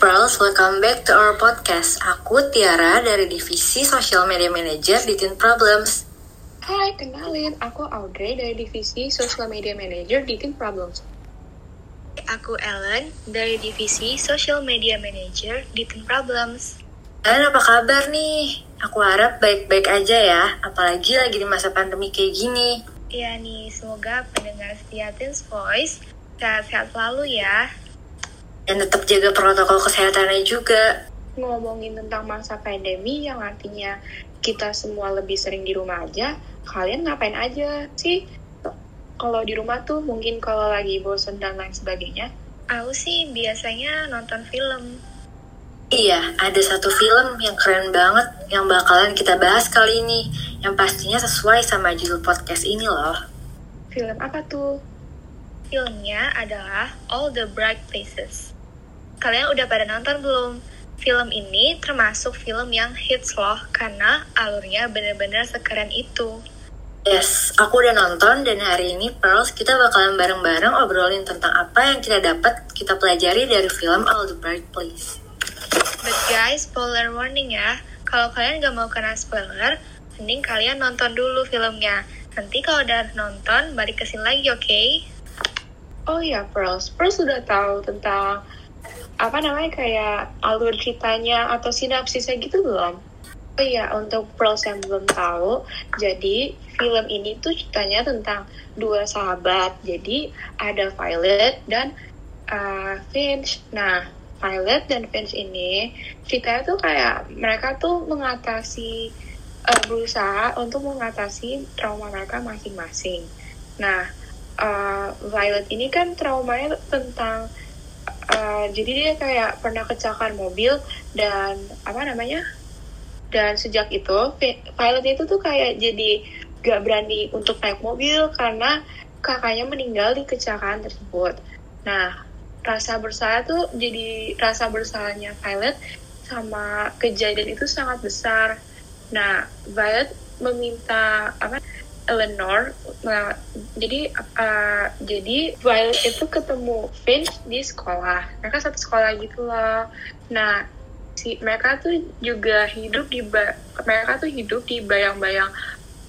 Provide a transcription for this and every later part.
Pearls, welcome back to our podcast. Aku Tiara dari Divisi Social Media Manager di Teen Problems. Hai, kenalin. Aku Audrey dari Divisi Social Media Manager di Teen Problems. Aku Ellen dari Divisi Social Media Manager di Teen Problems. Kalian apa kabar nih? Aku harap baik-baik aja ya, apalagi lagi di masa pandemi kayak gini. Iya nih, semoga pendengar setia Teens Voice sehat-sehat selalu ya. Dan tetap jaga protokol kesehatannya juga. Ngomongin tentang masa pandemi yang artinya kita semua lebih sering di rumah aja, kalian ngapain aja sih? Kalau di rumah tuh mungkin kalau lagi bosen dan lain sebagainya. Aku sih biasanya nonton film. Iya, ada satu film yang keren banget yang bakalan kita bahas kali ini, yang pastinya sesuai sama judul podcast ini loh. Film apa tuh? Filmnya adalah All the Bright Places. Kalian udah pada nonton belum? Film ini termasuk film yang hits loh, karena alurnya bener-bener sekeren itu. Yes, aku udah nonton dan hari ini Pearls kita bakalan bareng-bareng obrolin tentang apa yang kita dapat kita pelajari dari film All the Bright Place. But guys, spoiler warning ya. Kalau kalian gak mau kena spoiler, mending kalian nonton dulu filmnya. Nanti kalau udah nonton, balik ke sini lagi, oke? Okay? Oh iya, Pearls. Pearls sudah tahu tentang apa namanya kayak alur ceritanya atau sinapsisnya gitu belum? Oh iya, untuk Pearls yang belum tahu, jadi film ini tuh ceritanya tentang dua sahabat. Jadi ada Violet dan uh, Finch. Nah, Violet dan Finch ini ceritanya tuh kayak mereka tuh mengatasi uh, berusaha untuk mengatasi trauma mereka masing-masing. Nah, uh, Violet ini kan traumanya tentang uh, jadi dia kayak pernah kecelakaan mobil dan apa namanya? Dan sejak itu Violet itu tuh kayak jadi gak berani untuk naik mobil karena kakaknya meninggal di kecelakaan tersebut. Nah, rasa bersalah tuh jadi rasa bersalahnya Violet sama kejadian itu sangat besar. Nah, Violet meminta apa Eleanor nah, jadi uh, jadi Violet itu ketemu Finch di sekolah. Mereka satu sekolah gitu loh. Nah, si mereka tuh juga hidup di mereka tuh hidup di bayang-bayang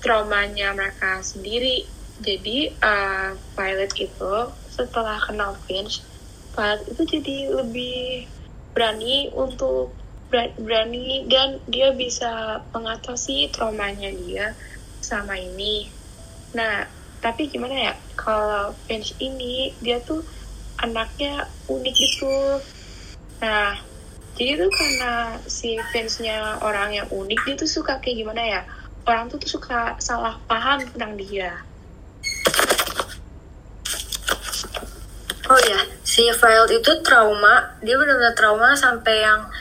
traumanya mereka sendiri. Jadi uh, Violet itu setelah kenal Finch Violet itu jadi lebih berani untuk berani dan dia bisa mengatasi traumanya dia sama ini. Nah, tapi gimana ya kalau Finch ini dia tuh anaknya unik gitu. Nah, jadi tuh karena si Finch-nya orang yang unik dia tuh suka kayak gimana ya? Orang tuh tuh suka salah paham tentang dia. Oh ya, si Violet itu trauma, dia benar-benar trauma sampai yang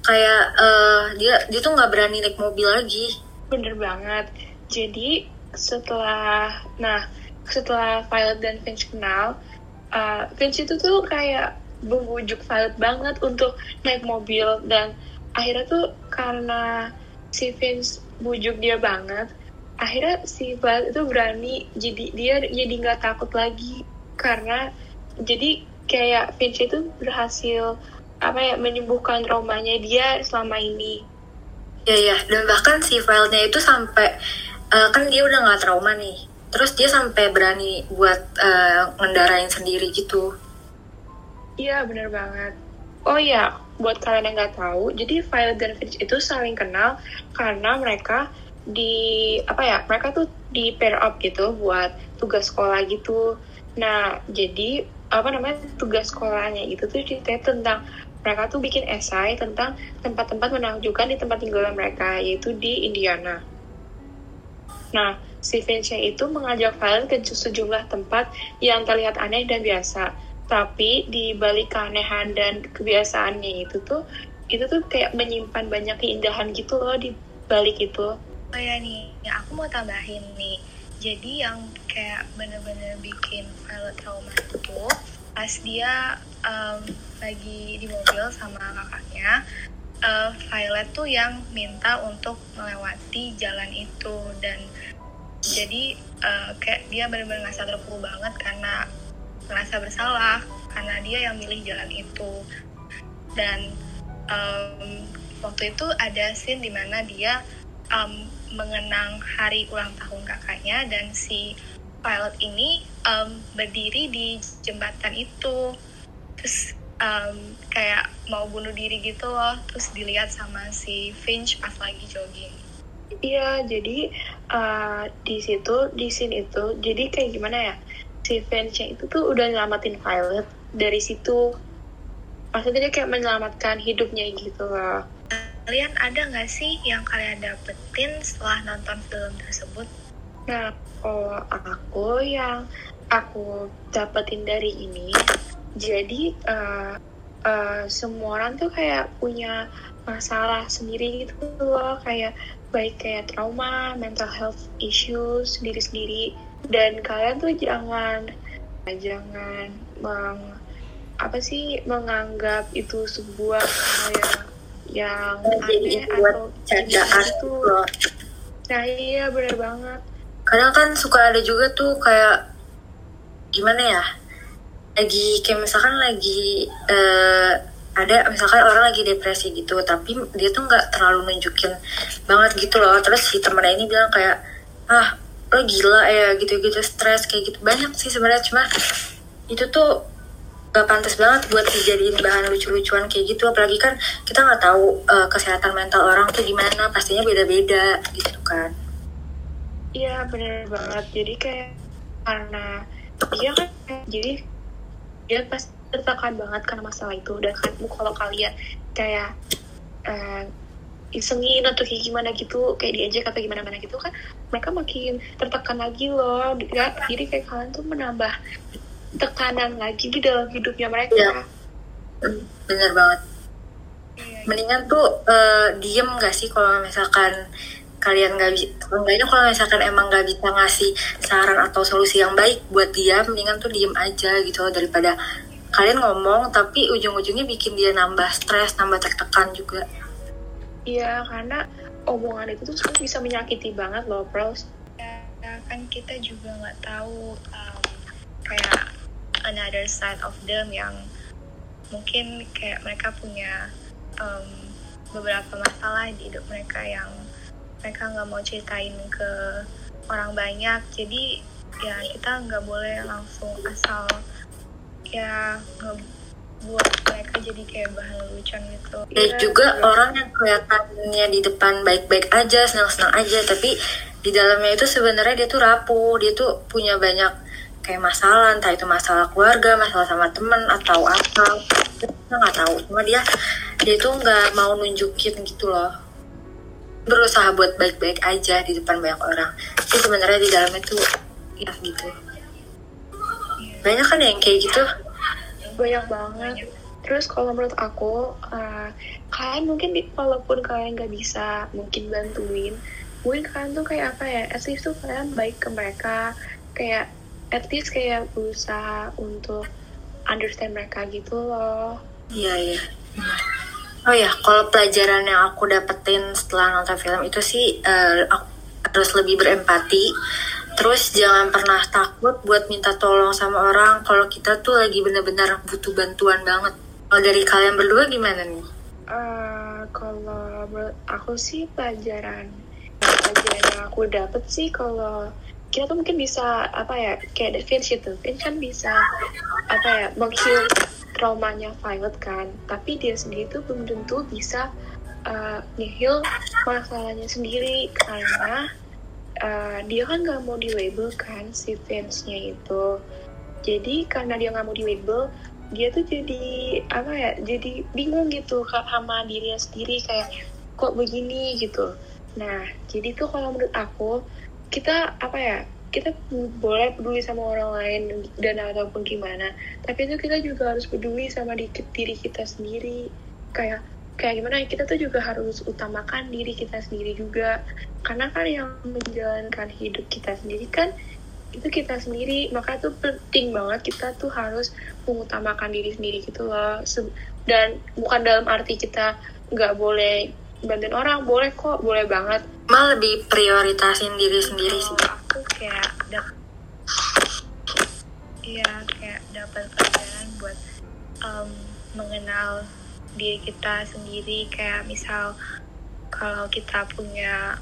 kayak uh, dia dia tuh nggak berani naik mobil lagi. Bener banget. Jadi setelah, nah setelah Violet dan Finch kenal, uh, Finch itu tuh kayak membujuk Violet banget untuk naik mobil. Dan akhirnya tuh karena si Finch bujuk dia banget, akhirnya si Violet itu berani jadi dia jadi nggak takut lagi. Karena jadi kayak Finch itu berhasil apa ya menyembuhkan traumanya dia selama ini. Ya ya, dan bahkan si filenya itu sampai uh, kan dia udah nggak trauma nih, terus dia sampai berani buat uh, ngendarain sendiri gitu. Iya bener banget. Oh iya, buat kalian yang nggak tahu, jadi Violet dan Finch itu saling kenal karena mereka di apa ya mereka tuh di pair up gitu buat tugas sekolah gitu. Nah jadi apa namanya tugas sekolahnya itu tuh ceritanya tentang mereka tuh bikin esai tentang tempat-tempat menakjubkan di tempat tinggal mereka yaitu di Indiana. Nah, si Finch itu mengajak kalian ke sejumlah tempat yang terlihat aneh dan biasa. Tapi di balik keanehan dan kebiasaannya itu tuh itu tuh kayak menyimpan banyak keindahan gitu loh di balik itu. Oh ya nih, ya aku mau tambahin nih. Jadi yang kayak bener-bener bikin Violet trauma itu pas dia um, lagi di mobil sama kakaknya, uh, Violet tuh yang minta untuk melewati jalan itu. Dan jadi uh, kayak dia bener-bener ngerasa terpukul banget karena merasa bersalah karena dia yang milih jalan itu. Dan um, waktu itu ada scene di mana dia um, mengenang hari ulang tahun kakaknya dan si pilot ini um, berdiri di jembatan itu. Terus um, kayak mau bunuh diri gitu loh terus dilihat sama si Finch pas lagi jogging Iya, jadi uh, di situ, di scene itu, jadi kayak gimana ya? Si Finch itu tuh udah nyelamatin Violet dari situ. Maksudnya dia kayak menyelamatkan hidupnya gitu loh. Kalian ada nggak sih yang kalian dapetin setelah nonton film tersebut? Nah, kalau aku yang aku dapetin dari ini, jadi uh, uh, semua orang tuh kayak punya masalah sendiri gitu loh, kayak baik kayak trauma, mental health issues sendiri-sendiri dan kalian tuh jangan jangan meng apa sih menganggap itu sebuah hal yang yang aneh atau candaan itu. nah iya benar banget. Kadang kan suka ada juga tuh kayak gimana ya lagi kayak misalkan lagi uh, ada misalkan orang lagi depresi gitu tapi dia tuh nggak terlalu nunjukin banget gitu loh. Terus si temennya ini bilang kayak ah lo gila ya gitu-gitu stres kayak gitu. Banyak sih sebenarnya cuma itu tuh gak pantas banget buat dijadiin bahan lucu-lucuan kayak gitu. Apalagi kan kita nggak tahu uh, kesehatan mental orang tuh gimana pastinya beda-beda gitu kan. Iya bener banget. Jadi kayak karena dia kan jadi dia pasti tertekan banget karena masalah itu. Dan kan kalau kalian kayak uh, isengin atau kayak gimana gitu kayak diajak atau gimana mana gitu kan mereka makin tertekan lagi loh. Ya, jadi kayak kalian tuh menambah tekanan lagi di dalam hidupnya mereka. Ya. bener banget. Mendingan tuh uh, diem gak sih kalau misalkan kalian nggak bisa enggaknya kalau misalkan emang nggak bisa ngasih saran atau solusi yang baik buat dia mendingan tuh diem aja gitu loh daripada kalian ngomong tapi ujung-ujungnya bikin dia nambah stres, nambah tertekan juga. Iya, karena omongan itu tuh bisa menyakiti banget loh, Pros. Ya, kan kita juga nggak tahu um, kayak another side of them yang mungkin kayak mereka punya um, beberapa masalah di hidup mereka yang mereka nggak mau ceritain ke orang banyak. Jadi ya kita nggak boleh langsung asal ya buat mereka jadi kayak bahan lucuan gitu. Dan ya, juga ya. orang yang kelihatannya di depan baik-baik aja, senang-senang aja, tapi di dalamnya itu sebenarnya dia tuh rapuh, dia tuh punya banyak kayak masalah, entah itu masalah keluarga, masalah sama temen atau apa, kita nggak tahu. Cuma dia dia tuh nggak mau nunjukin gitu loh. Berusaha buat baik-baik aja di depan banyak orang. Tapi sebenarnya di dalamnya tuh ya gitu. Banyak kan yang kayak gitu? Banyak banget. Terus kalau menurut aku uh, kalian mungkin walaupun kalian nggak bisa mungkin bantuin mungkin kalian tuh kayak apa ya at least tuh kalian baik ke mereka. Kayak at least kayak berusaha untuk understand mereka gitu loh. Iya iya oh ya kalau pelajaran yang aku dapetin setelah nonton film itu sih uh, aku harus lebih berempati Terus jangan pernah takut buat minta tolong sama orang kalau kita tuh lagi benar-benar butuh bantuan banget. Kalau dari kalian berdua gimana nih? Uh, kalau aku sih pelajaran pelajaran yang aku dapet sih kalau kita tuh mungkin bisa apa ya kayak Vince itu Vince kan bisa apa ya mengheal traumanya Violet kan. Tapi dia sendiri tuh belum tentu bisa uh, ngeheal masalahnya sendiri. Karena uh, dia kan nggak mau di label kan si fansnya itu. Jadi karena dia nggak mau di label dia tuh jadi apa ya jadi bingung gitu sama dirinya sendiri. Kayak kok begini? gitu. Nah jadi tuh kalau menurut aku kita apa ya kita boleh peduli sama orang lain dan ataupun gimana. Tapi itu kita juga harus peduli sama diri kita sendiri. Kayak kayak gimana kita tuh juga harus utamakan diri kita sendiri juga. Karena kan yang menjalankan hidup kita sendiri kan itu kita sendiri. Maka tuh penting banget kita tuh harus mengutamakan diri sendiri gitu loh. Dan bukan dalam arti kita nggak boleh bantuin orang boleh kok boleh banget. Mal lebih prioritasin diri sendiri sih. Aku kayak iya kayak dapat pelajaran buat um, mengenal diri kita sendiri. Kayak misal kalau kita punya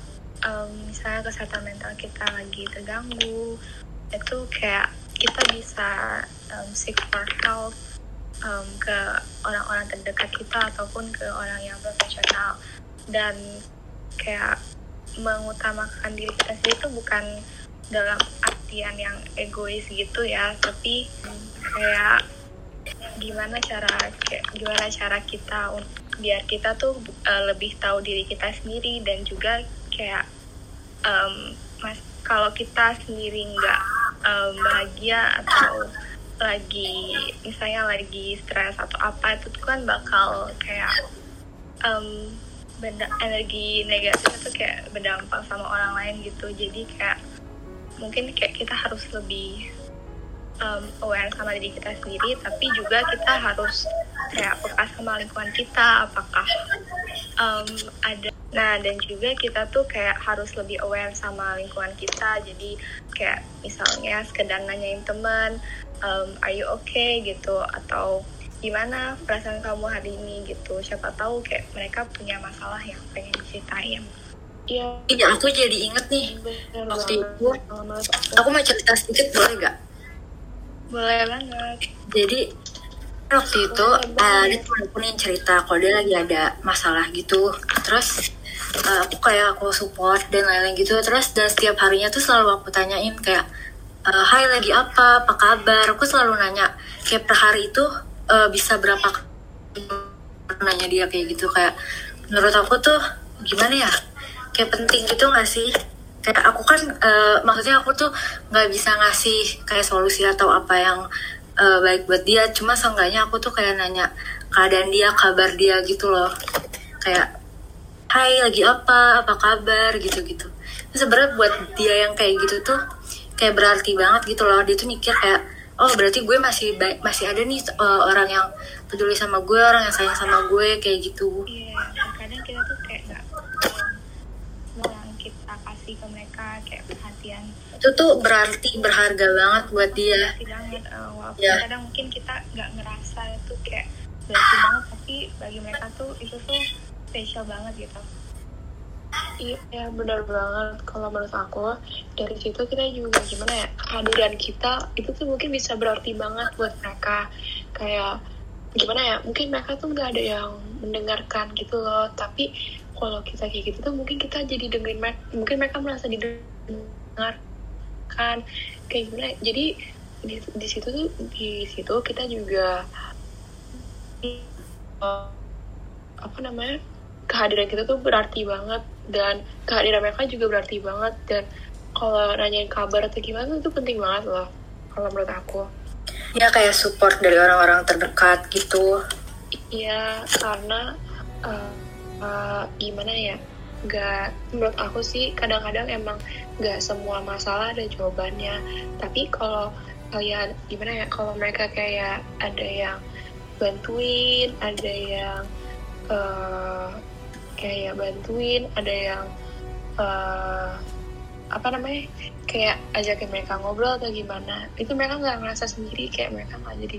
um, misalnya kesehatan mental kita lagi terganggu itu kayak kita bisa um, seek for help um, ke orang-orang terdekat kita ataupun ke orang yang profesional dan kayak mengutamakan diri kita sendiri itu bukan dalam artian yang egois gitu ya tapi kayak gimana cara kayak gimana cara kita biar kita tuh uh, lebih tahu diri kita sendiri dan juga kayak um, mas kalau kita sendiri nggak um, bahagia atau lagi misalnya lagi stres atau apa itu kan bakal kayak um, benda energi negatif itu kayak berdampak sama orang lain gitu. Jadi kayak mungkin kayak kita harus lebih um, aware sama diri kita sendiri tapi juga kita harus kayak peka sama lingkungan kita apakah um, ada nah dan juga kita tuh kayak harus lebih aware sama lingkungan kita. Jadi kayak misalnya sekedar nanyain teman um, are you okay? gitu atau gimana perasaan kamu hari ini gitu siapa tahu kayak mereka punya masalah yang pengen diceritain Iya. Iya, aku jadi inget nih waktu itu. Aku mau cerita sedikit boleh gak? Boleh banget. Jadi waktu itu uh, ada temen aku nih cerita kalau dia lagi ada masalah gitu. Terus uh, aku kayak aku support dan lain-lain gitu. Terus dan setiap harinya tuh selalu aku tanyain kayak uh, Hai lagi apa? Apa kabar? Aku selalu nanya kayak per hari itu uh, bisa berapa nanya dia kayak gitu. Kayak menurut aku tuh gimana ya? Kayak penting gitu gak sih? Kayak aku kan uh, maksudnya aku tuh nggak bisa ngasih kayak solusi atau apa yang uh, baik buat dia. Cuma seenggaknya aku tuh kayak nanya keadaan dia kabar dia gitu loh. Kayak Hai lagi apa? Apa kabar? gitu gitu sebenarnya buat dia yang kayak gitu tuh kayak berarti banget gitu loh. Dia tuh mikir kayak oh berarti gue masih baik masih ada nih uh, orang yang peduli sama gue orang yang sayang sama gue kayak gitu. Iya yeah, kadang kita tuh kayak nggak yang kita kasih ke mereka kayak perhatian. Itu tuh berarti berharga banget buat dia. Berarti banget uh, walaupun yeah. kadang mungkin kita nggak ngerasa itu kayak berarti banget tapi bagi mereka tuh itu tuh spesial banget gitu Iya benar banget. Kalau menurut aku dari situ kita juga gimana ya kehadiran kita itu tuh mungkin bisa berarti banget buat mereka. Kayak gimana ya mungkin mereka tuh nggak ada yang mendengarkan gitu loh. Tapi kalau kita kayak gitu tuh mungkin kita jadi dengerin mereka mungkin mereka merasa didengarkan. Kayak gimana ya? jadi di, di situ tuh di situ kita juga uh, apa namanya kehadiran kita tuh berarti banget. Dan kehadiran mereka juga berarti banget. Dan kalau nanyain kabar atau gimana itu penting banget loh kalau menurut aku. Ya kayak support dari orang-orang terdekat gitu. Iya karena uh, uh, gimana ya nggak menurut aku sih kadang-kadang emang nggak semua masalah ada jawabannya. Tapi kalau kalian gimana ya kalau mereka kayak ada yang bantuin ada yang uh, kayak bantuin ada yang uh, apa namanya kayak ajakin mereka ngobrol atau gimana. Itu mereka nggak ngerasa sendiri kayak mereka nggak jadi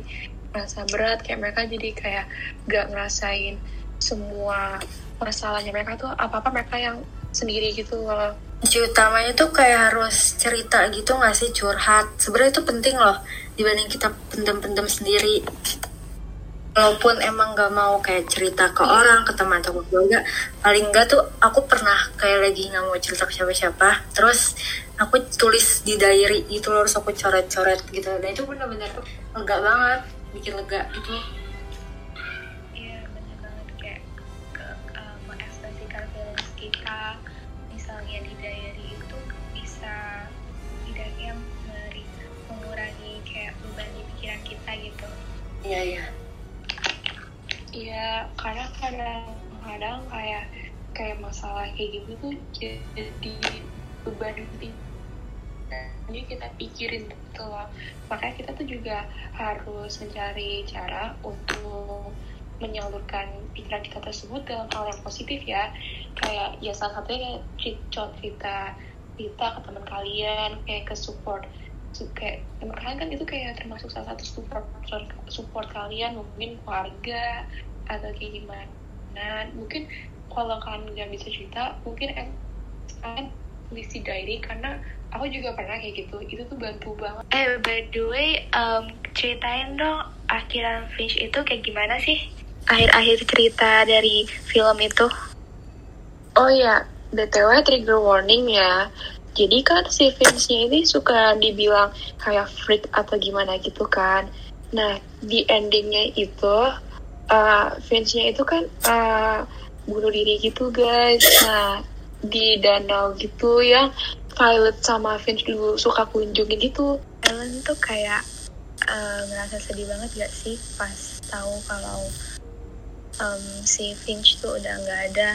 ngerasa berat kayak mereka jadi kayak nggak ngerasain semua masalahnya. Mereka tuh apa apa mereka yang sendiri gitu. Loh utamanya tuh kayak harus cerita gitu nggak sih curhat? Sebenarnya itu penting loh dibanding kita pendem-pendem sendiri walaupun emang gak mau kayak cerita ke orang ke teman atau ke keluarga paling enggak tuh aku pernah kayak lagi nggak mau cerita ke siapa-siapa. Terus aku tulis di diary itu harus aku coret-coret gitu. Dan itu benar-benar lega banget bikin lega gitu. Iya benar banget. Kayak ke, uh, mengekspresikan feelings kita misalnya di diary itu bisa tidaknya mengurangi kayak beban di pikiran kita gitu. Iya iya Iya, karena kadang-kadang kayak kayak masalah kayak gitu tuh jadi beban jadi kita pikirin gitu loh. Makanya kita tuh juga harus mencari cara untuk menyalurkan pikiran kita tersebut dalam hal yang positif ya. Kayak ya salah satunya kayak cerita cerita ke teman kalian kayak ke support kayak teman kalian kan itu kayak termasuk salah satu support support kalian mungkin keluarga atau kayak gimana nah mungkin kalau kalian nggak bisa cerita mungkin kalian tulis di diary karena aku juga pernah kayak gitu itu tuh bantu banget Eh, by the way, um, ceritain dong akhiran Finch itu kayak gimana sih? Akhir-akhir cerita dari film itu. Oh ya, BTW trigger warning ya. Jadi kan si Vince-nya ini suka dibilang kayak freak atau gimana gitu kan. Nah, di endingnya itu, uh, Vince-nya itu kan uh, bunuh diri gitu guys. Nah, di danau gitu yang Violet sama Vince dulu suka kunjungin gitu. Ellen tuh kayak uh, ngerasa sedih banget gak sih pas tahu kalau um, si Finch tuh udah nggak ada.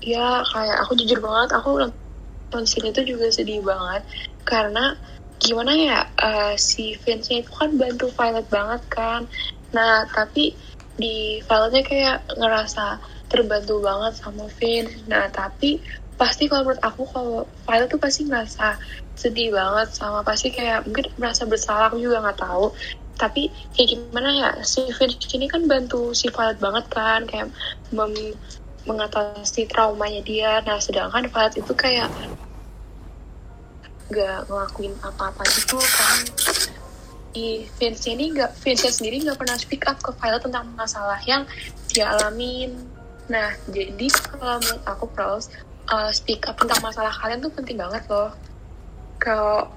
ya kayak aku jujur banget aku nonton scene itu juga sedih banget karena gimana ya eh, si Vince-nya itu kan bantu Violet banget kan. Nah tapi di Violetnya kayak ngerasa terbantu banget sama Vince. Nah tapi pasti kalau menurut aku kalau Violet tuh pasti ngerasa sedih banget sama pasti kayak mungkin merasa bersalah aku juga nggak tahu. Tapi kayak gimana ya si Vince ini kan bantu si Violet banget kan kayak mem- mengatasi traumanya dia. Nah, sedangkan Violet itu kayak gak ngelakuin apa-apa gitu kan. Di Vince ini gak, Vince sendiri gak pernah speak up ke Violet tentang masalah yang dia alamin. Nah, jadi kalau menurut aku pros, uh, speak up tentang masalah kalian tuh penting banget loh. Kalau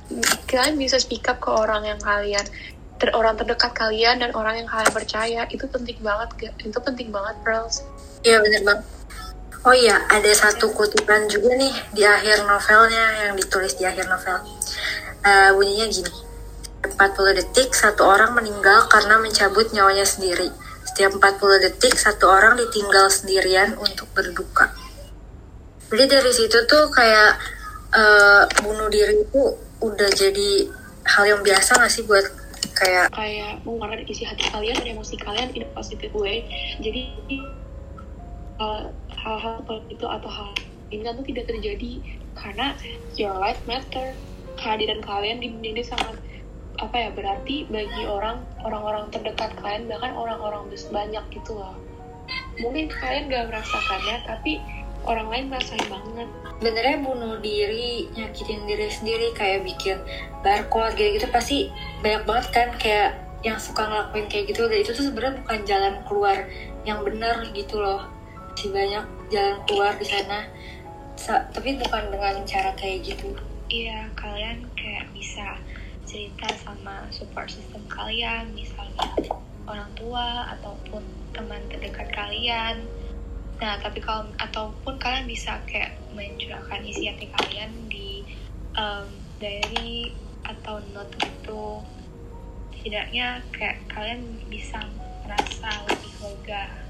kalian bisa speak up ke orang yang kalian ter, orang terdekat kalian dan orang yang kalian percaya itu penting banget itu penting banget pros Iya bener banget. Oh iya, ada satu kutipan juga nih di akhir novelnya yang ditulis di akhir novel. Eh, bunyinya gini. 40 detik satu orang meninggal karena mencabut nyawanya sendiri. Setiap 40 detik satu orang ditinggal sendirian untuk berduka. Jadi dari situ tuh kayak eh, bunuh diri itu udah jadi hal yang biasa gak sih buat kayak kayak mengeluarkan isi hati kalian dan emosi kalian in a positive jadi uh, hal-hal seperti itu atau hal ini tuh tidak terjadi karena your life matter. Kehadiran kalian di dunia ini sangat apa ya berarti bagi orang orang-orang terdekat kalian bahkan orang-orang banyak gitu loh. Mungkin kalian gak merasakannya tapi orang lain merasain banget. Sebenarnya bunuh diri nyakitin diri sendiri kayak bikin barcode gitu gitu pasti banyak banget kan kayak yang suka ngelakuin kayak gitu. Dan itu tuh sebenarnya bukan jalan keluar yang benar gitu loh masih banyak jalan keluar di sana Sa- tapi bukan dengan cara kayak gitu Iya, kalian kayak bisa cerita sama support system kalian, misalnya orang tua ataupun teman terdekat kalian. Nah, tapi kalau ataupun kalian bisa kayak mencurahkan isi hati kalian di um, diary atau note gitu. Setidaknya kayak kalian bisa merasa lebih lega.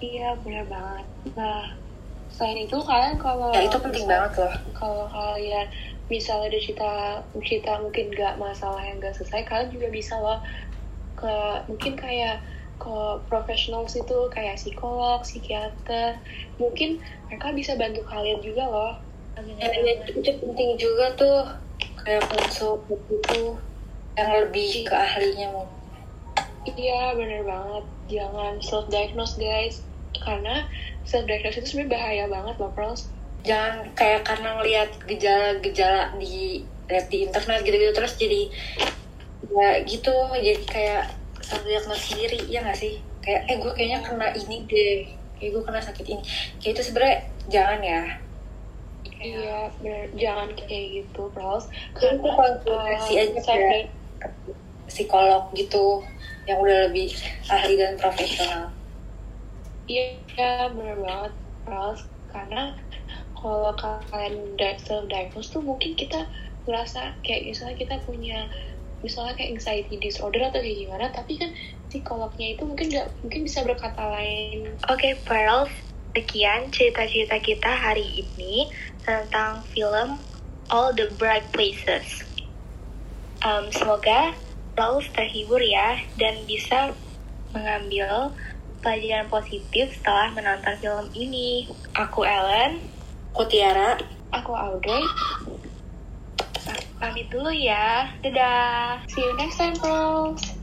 Iya benar banget. Nah selain itu kalian kalau ya itu penting banget loh. kalau kalian misalnya ada cerita cerita mungkin nggak masalah yang nggak selesai kalian juga bisa loh ke mungkin kayak ke profesional itu kayak psikolog psikiater. Mungkin mereka bisa bantu kalian juga loh. Ya, ya, itu penting juga tuh kayak konsul itu yang lebih ke ahlinya mau iya bener banget. Jangan self diagnose guys. Karena self diagnose itu sebenarnya bahaya banget loh pros. Jangan kayak karena ngelihat gejala-gejala di lihat di internet gitu-gitu terus jadi ya gitu jadi kayak self diagnosis sendiri ya nggak sih? Kayak eh gue kayaknya kena ini deh kayak gue kena sakit ini. Kayak itu sebenarnya jangan ya. Iya bener. Jangan kayak gitu pros. Itu konsultasi uh, aja psikolog gitu yang udah lebih ahli dan profesional Iya, bener banget, Pros. Karena kalau kalian di- self-diagnose tuh mungkin kita ngerasa kayak misalnya kita punya misalnya kayak anxiety disorder atau kayak gimana, tapi kan psikolognya itu mungkin nggak mungkin bisa berkata lain. Oke, Pearl, sekian cerita-cerita kita hari ini tentang film All the Bright Places. Em, semoga Pearl terhibur ya dan bisa mengambil pelajaran positif setelah menonton film ini. Aku Ellen, aku Tiara Aku Audrey. pamit dulu ya. Dadah. See you next time, Pros.